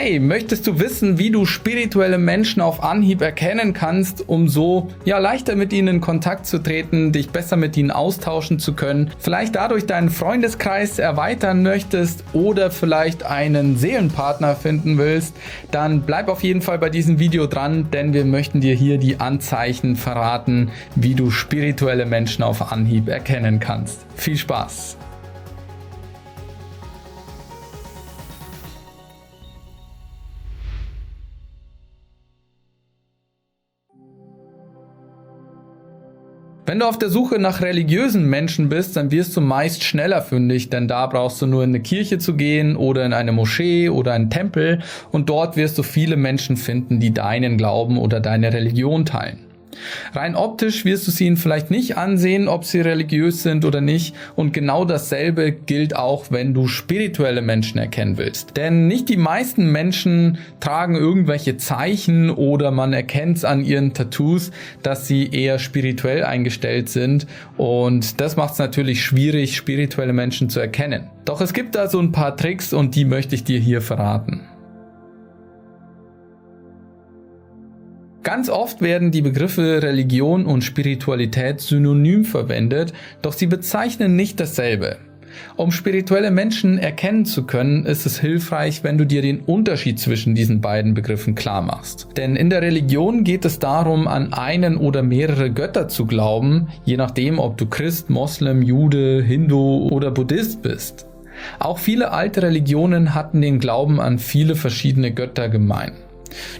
Hey, möchtest du wissen, wie du spirituelle Menschen auf Anhieb erkennen kannst, um so ja leichter mit ihnen in Kontakt zu treten, dich besser mit ihnen austauschen zu können, vielleicht dadurch deinen Freundeskreis erweitern möchtest oder vielleicht einen Seelenpartner finden willst, dann bleib auf jeden Fall bei diesem Video dran, denn wir möchten dir hier die Anzeichen verraten, wie du spirituelle Menschen auf Anhieb erkennen kannst. Viel Spaß! Wenn du auf der Suche nach religiösen Menschen bist, dann wirst du meist schneller fündig, denn da brauchst du nur in eine Kirche zu gehen oder in eine Moschee oder einen Tempel und dort wirst du viele Menschen finden, die deinen Glauben oder deine Religion teilen. Rein optisch wirst du sie ihnen vielleicht nicht ansehen, ob sie religiös sind oder nicht. Und genau dasselbe gilt auch, wenn du spirituelle Menschen erkennen willst. Denn nicht die meisten Menschen tragen irgendwelche Zeichen oder man erkennt es an ihren Tattoos, dass sie eher spirituell eingestellt sind. Und das macht es natürlich schwierig, spirituelle Menschen zu erkennen. Doch es gibt da so ein paar Tricks und die möchte ich dir hier verraten. Ganz oft werden die Begriffe Religion und Spiritualität synonym verwendet, doch sie bezeichnen nicht dasselbe. Um spirituelle Menschen erkennen zu können, ist es hilfreich, wenn du dir den Unterschied zwischen diesen beiden Begriffen klar machst. Denn in der Religion geht es darum, an einen oder mehrere Götter zu glauben, je nachdem, ob du Christ, Moslem, Jude, Hindu oder Buddhist bist. Auch viele alte Religionen hatten den Glauben an viele verschiedene Götter gemein.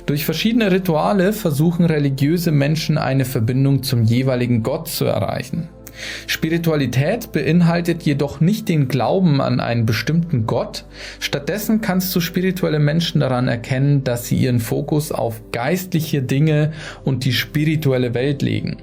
Durch verschiedene Rituale versuchen religiöse Menschen eine Verbindung zum jeweiligen Gott zu erreichen. Spiritualität beinhaltet jedoch nicht den Glauben an einen bestimmten Gott, stattdessen kannst du spirituelle Menschen daran erkennen, dass sie ihren Fokus auf geistliche Dinge und die spirituelle Welt legen.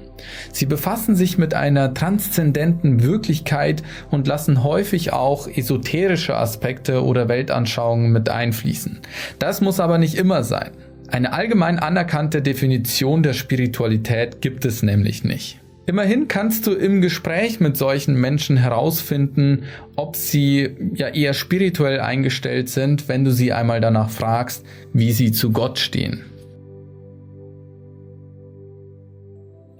Sie befassen sich mit einer transzendenten Wirklichkeit und lassen häufig auch esoterische Aspekte oder Weltanschauungen mit einfließen. Das muss aber nicht immer sein. Eine allgemein anerkannte Definition der Spiritualität gibt es nämlich nicht. Immerhin kannst du im Gespräch mit solchen Menschen herausfinden, ob sie ja eher spirituell eingestellt sind, wenn du sie einmal danach fragst, wie sie zu Gott stehen.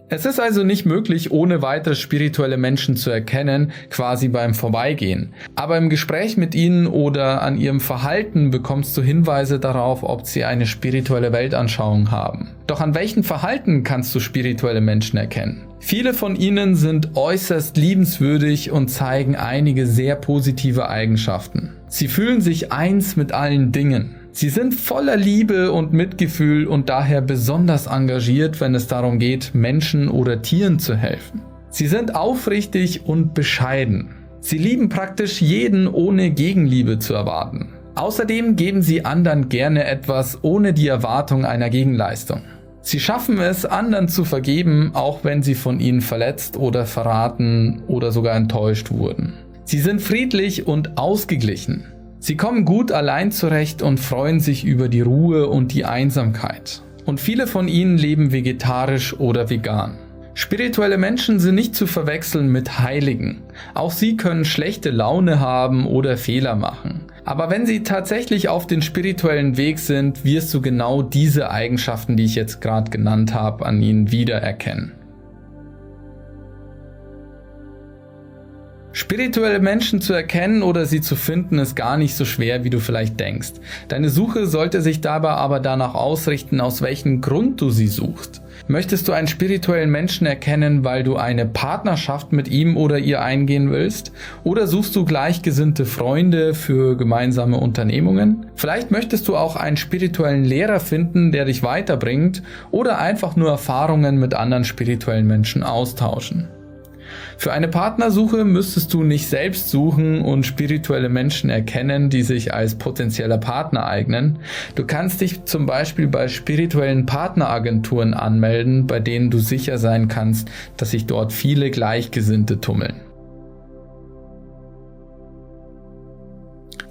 Es ist also nicht möglich, ohne weitere spirituelle Menschen zu erkennen, quasi beim Vorbeigehen. Aber im Gespräch mit ihnen oder an ihrem Verhalten bekommst du Hinweise darauf, ob sie eine spirituelle Weltanschauung haben. Doch an welchen Verhalten kannst du spirituelle Menschen erkennen? Viele von ihnen sind äußerst liebenswürdig und zeigen einige sehr positive Eigenschaften. Sie fühlen sich eins mit allen Dingen. Sie sind voller Liebe und Mitgefühl und daher besonders engagiert, wenn es darum geht, Menschen oder Tieren zu helfen. Sie sind aufrichtig und bescheiden. Sie lieben praktisch jeden ohne Gegenliebe zu erwarten. Außerdem geben sie anderen gerne etwas ohne die Erwartung einer Gegenleistung. Sie schaffen es, anderen zu vergeben, auch wenn sie von ihnen verletzt oder verraten oder sogar enttäuscht wurden. Sie sind friedlich und ausgeglichen. Sie kommen gut allein zurecht und freuen sich über die Ruhe und die Einsamkeit. Und viele von ihnen leben vegetarisch oder vegan. Spirituelle Menschen sind nicht zu verwechseln mit Heiligen. Auch sie können schlechte Laune haben oder Fehler machen. Aber wenn sie tatsächlich auf den spirituellen Weg sind, wirst du genau diese Eigenschaften, die ich jetzt gerade genannt habe, an ihnen wiedererkennen. Spirituelle Menschen zu erkennen oder sie zu finden ist gar nicht so schwer, wie du vielleicht denkst. Deine Suche sollte sich dabei aber danach ausrichten, aus welchem Grund du sie suchst. Möchtest du einen spirituellen Menschen erkennen, weil du eine Partnerschaft mit ihm oder ihr eingehen willst? Oder suchst du gleichgesinnte Freunde für gemeinsame Unternehmungen? Vielleicht möchtest du auch einen spirituellen Lehrer finden, der dich weiterbringt oder einfach nur Erfahrungen mit anderen spirituellen Menschen austauschen. Für eine Partnersuche müsstest du nicht selbst suchen und spirituelle Menschen erkennen, die sich als potenzieller Partner eignen. Du kannst dich zum Beispiel bei spirituellen Partneragenturen anmelden, bei denen du sicher sein kannst, dass sich dort viele Gleichgesinnte tummeln.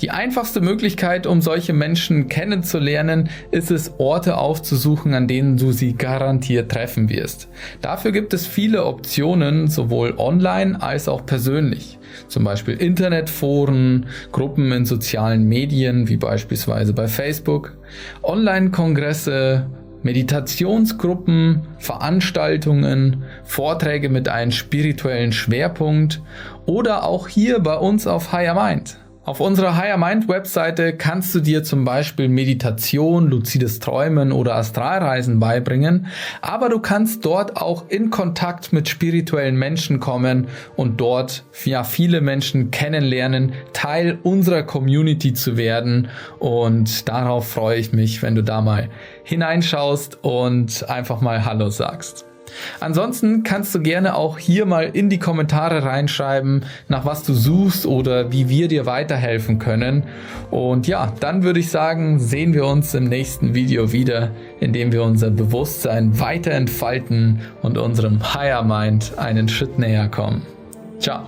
Die einfachste Möglichkeit, um solche Menschen kennenzulernen, ist es, Orte aufzusuchen, an denen du sie garantiert treffen wirst. Dafür gibt es viele Optionen, sowohl online als auch persönlich. Zum Beispiel Internetforen, Gruppen in sozialen Medien, wie beispielsweise bei Facebook, Online-Kongresse, Meditationsgruppen, Veranstaltungen, Vorträge mit einem spirituellen Schwerpunkt oder auch hier bei uns auf Higher Mind. Auf unserer Higher Mind Webseite kannst du dir zum Beispiel Meditation, luzides Träumen oder Astralreisen beibringen, aber du kannst dort auch in Kontakt mit spirituellen Menschen kommen und dort ja viele Menschen kennenlernen, Teil unserer Community zu werden und darauf freue ich mich, wenn du da mal hineinschaust und einfach mal Hallo sagst. Ansonsten kannst du gerne auch hier mal in die Kommentare reinschreiben, nach was du suchst oder wie wir dir weiterhelfen können. Und ja, dann würde ich sagen, sehen wir uns im nächsten Video wieder, in dem wir unser Bewusstsein weiter entfalten und unserem Higher Mind einen Schritt näher kommen. Ciao.